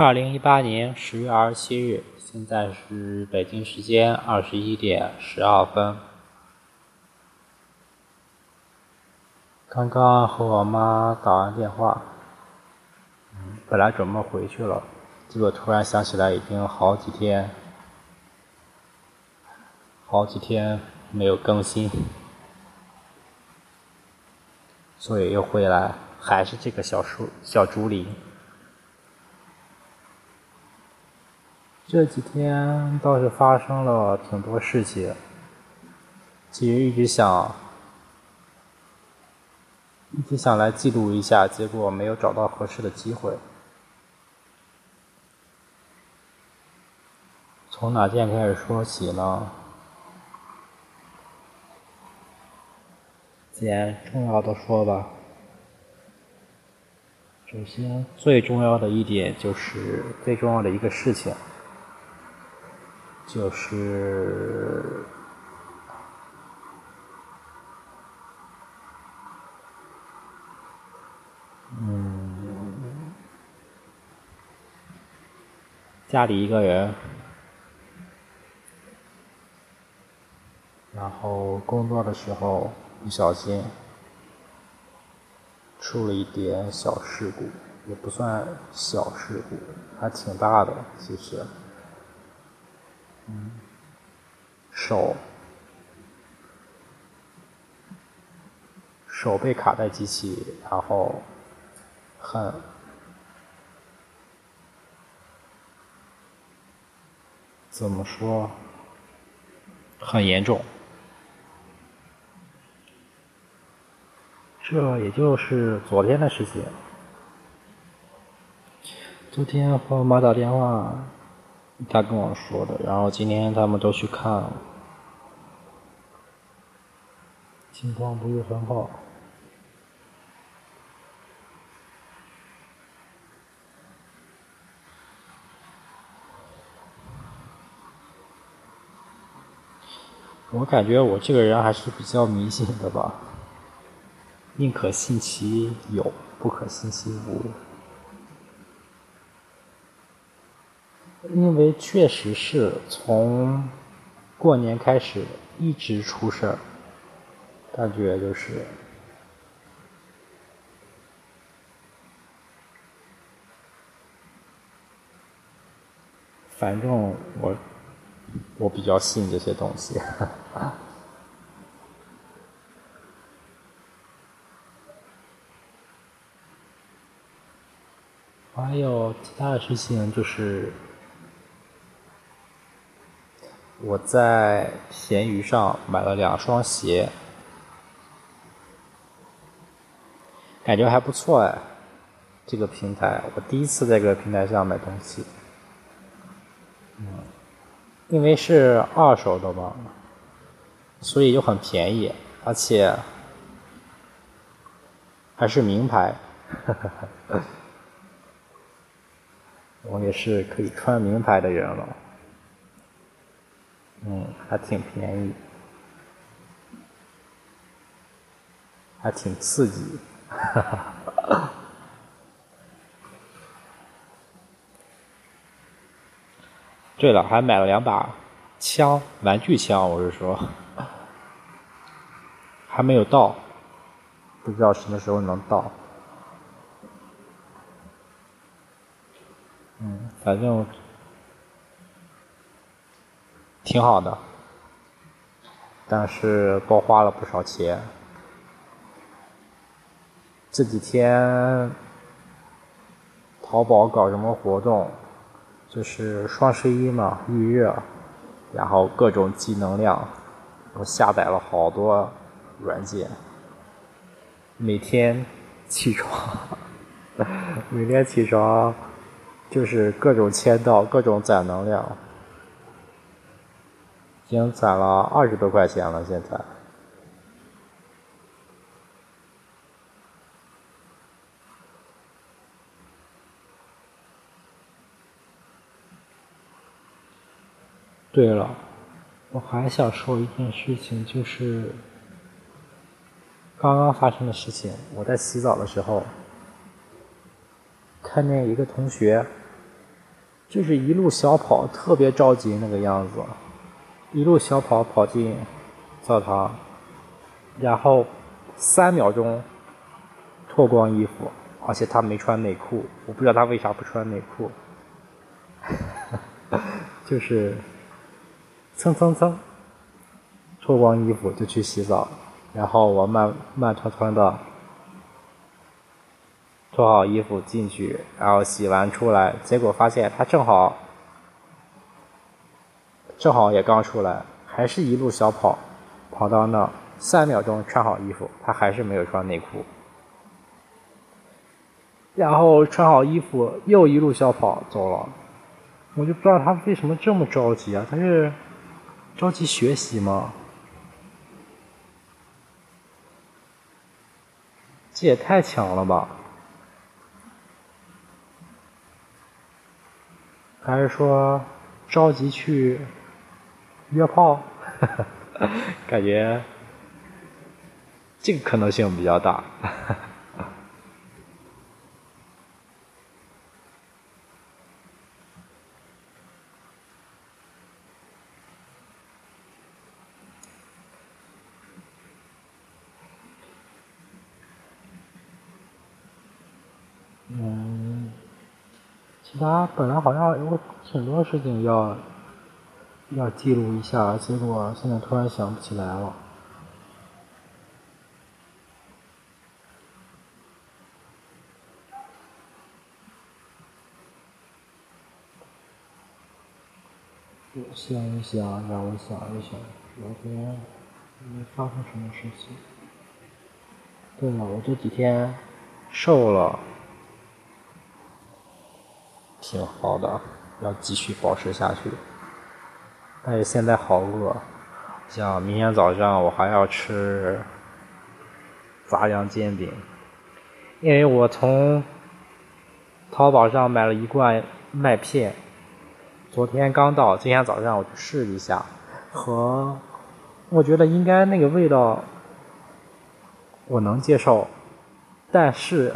二零一八年十月二十七日，现在是北京时间二十一点十二分。刚刚和我妈打完电话，本来准备回去了，结果突然想起来已经好几天，好几天没有更新，所以又回来，还是这个小树小竹林。这几天倒是发生了挺多事情，其实一直想。一直想来记录一下，结果没有找到合适的机会。从哪件开始说起呢？既然重要的说吧。首先，最重要的一点就是最重要的一个事情，就是。嗯家里一个人，然后工作的时候不小心出了一点小事故，也不算小事故，还挺大的，其实，嗯，手手被卡在机器，然后很。怎么说？很严重。这也就是昨天的事情。昨天和我妈打电话，她跟我说的。然后今天他们都去看了，情况不是很好。我感觉我这个人还是比较迷信的吧，宁可信其有，不可信其无。因为确实是从过年开始一直出事儿，感觉就是，反正我。我比较信这些东西，还有其他的事情就是，我在闲鱼上买了两双鞋，感觉还不错哎，这个平台我第一次在这个平台上买东西，嗯。因为是二手的嘛，所以就很便宜，而且还是名牌，我也是可以穿名牌的人了，嗯，还挺便宜，还挺刺激，哈哈。对了，还买了两把枪，玩具枪，我是说，还没有到，不知道什么时候能到。嗯，反正挺好的，但是多花了不少钱。这几天淘宝搞什么活动？就是双十一嘛，预热，然后各种积能量，我下载了好多软件，每天起床，每天起床就是各种签到，各种攒能量，已经攒了二十多块钱了，现在。对了，我还想说一件事情，就是刚刚发生的事情。我在洗澡的时候，看见一个同学就是一路小跑，特别着急那个样子，一路小跑跑进澡堂，然后三秒钟脱光衣服，而且他没穿内裤，我不知道他为啥不穿内裤，就是蹭蹭蹭脱光衣服就去洗澡，然后我慢慢吞吞的。脱好衣服进去，然后洗完出来，结果发现他正好，正好也刚出来，还是一路小跑，跑到那三秒钟穿好衣服，他还是没有穿内裤，然后穿好衣服又一路小跑走了，我就不知道他为什么这么着急啊？他是着急学习吗？这也太强了吧！还是说着急去约炮？感觉这个可能性比较大。嗯，其他本来好像有挺多事情要要记录一下，结果现在突然想不起来了。我想一想，让我想一想，昨天没发生什么事情。对了，我这几天瘦了。挺好的，要继续保持下去。但是现在好饿，像明天早上我还要吃杂粮煎饼，因为我从淘宝上买了一罐麦片，昨天刚到，今天早上我去试一下，和我觉得应该那个味道我能接受，但是。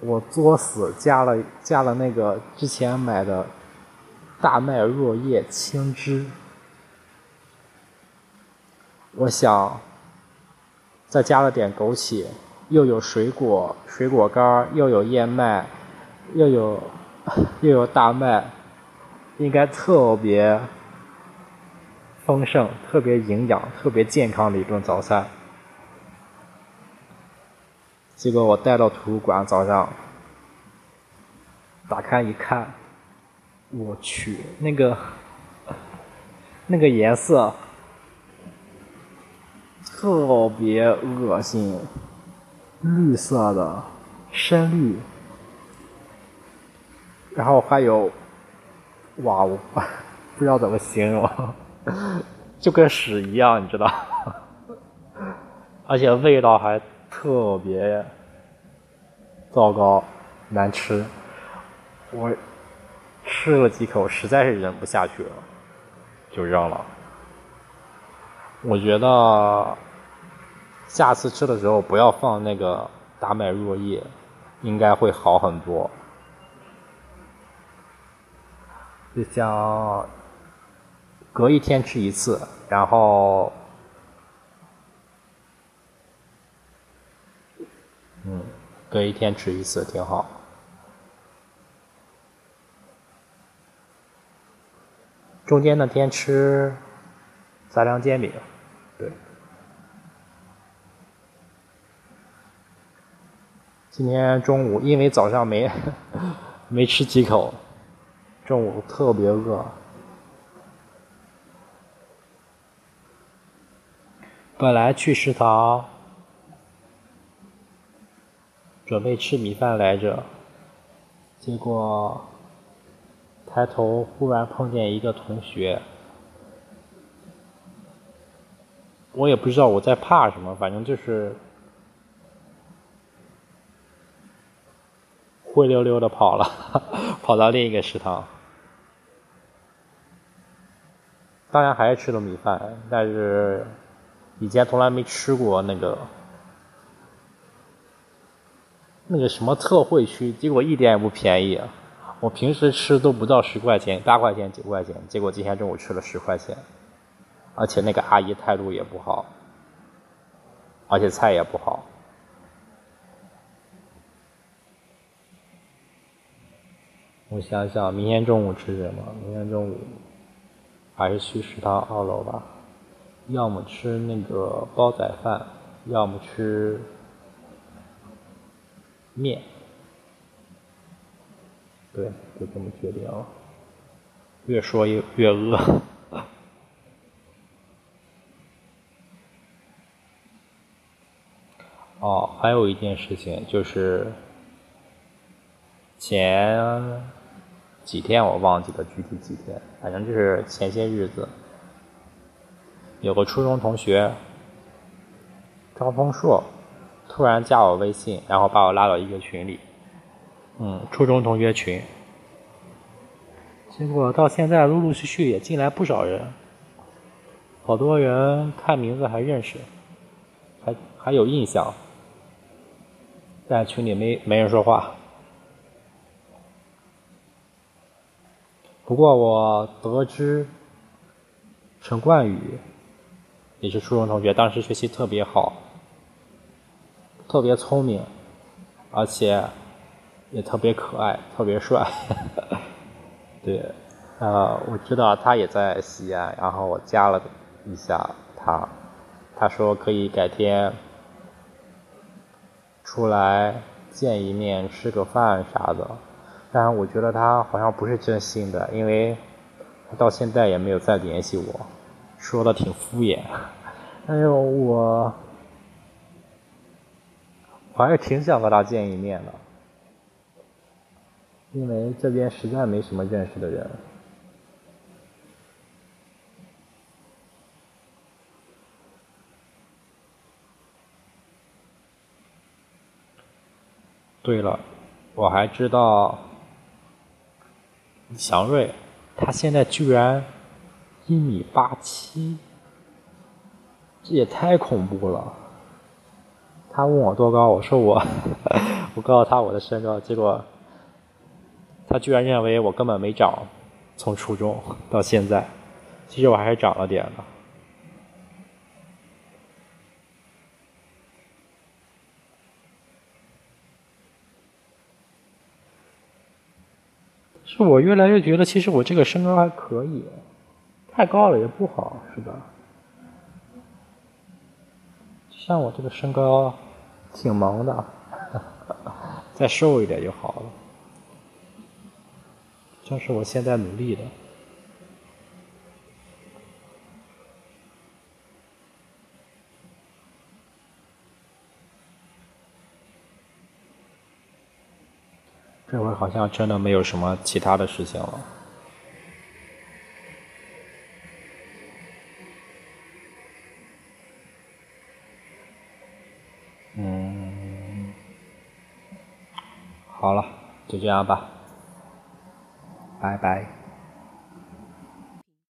我作死加了加了那个之前买的大麦若叶青汁，我想再加了点枸杞，又有水果水果干又有燕麦，又有又有大麦，应该特别丰盛、特别营养、特别健康的一顿早餐。结果我带到图书馆，早上打开一看，我去，那个那个颜色特别恶心，绿色的，深绿，然后还有，哇，我 不知道怎么形容，就跟屎一样，你知道，而且味道还。特别糟糕，难吃。我吃了几口，实在是忍不下去了，就扔了。我觉得下次吃的时候不要放那个达麦若叶，应该会好很多。就像隔一天吃一次，然后。嗯，隔一天吃一次挺好。中间那天吃杂粮煎饼，对。今天中午因为早上没 没吃几口，中午特别饿。本来去食堂。准备吃米饭来着，结果抬头忽然碰见一个同学，我也不知道我在怕什么，反正就是灰溜溜的跑了，跑到另一个食堂。当然还是吃了米饭，但是以前从来没吃过那个。那个什么特惠区，结果一点也不便宜，我平时吃都不到十块钱，八块钱、九块钱，结果今天中午吃了十块钱，而且那个阿姨态度也不好，而且菜也不好。我想想，明天中午吃什么？明天中午还是去食堂二楼吧，要么吃那个煲仔饭，要么吃面。对，就这么决定了。越说越越饿。哦，还有一件事情就是前几天我忘记了具体几天，反正就是前些日子，有个初中同学张峰硕突然加我微信，然后把我拉到一个群里。嗯，初中同学群，结果到现在陆陆续续也进来不少人，好多人看名字还认识，还还有印象，但群里没没人说话。不过我得知陈冠宇也是初中同学，当时学习特别好，特别聪明，而且。也特别可爱，特别帅，对，呃，我知道他也在西安，然后我加了一下他，他说可以改天出来见一面，吃个饭啥的，但是我觉得他好像不是真心的，因为他到现在也没有再联系我，说的挺敷衍，哎呦，我我还是挺想和他见一面的。因为这边实在没什么认识的人。对了，我还知道祥瑞，他现在居然一米八七，这也太恐怖了。他问我多高，我说我，我告诉他我的身高，结果。他居然认为我根本没长，从初中到现在，其实我还是长了点的。是我越来越觉得，其实我这个身高还可以，太高了也不好，是吧？像我这个身高，挺萌的，再瘦一点就好了。这是我现在努力的。这回好像真的没有什么其他的事情了。嗯，好了，就这样吧。拜拜。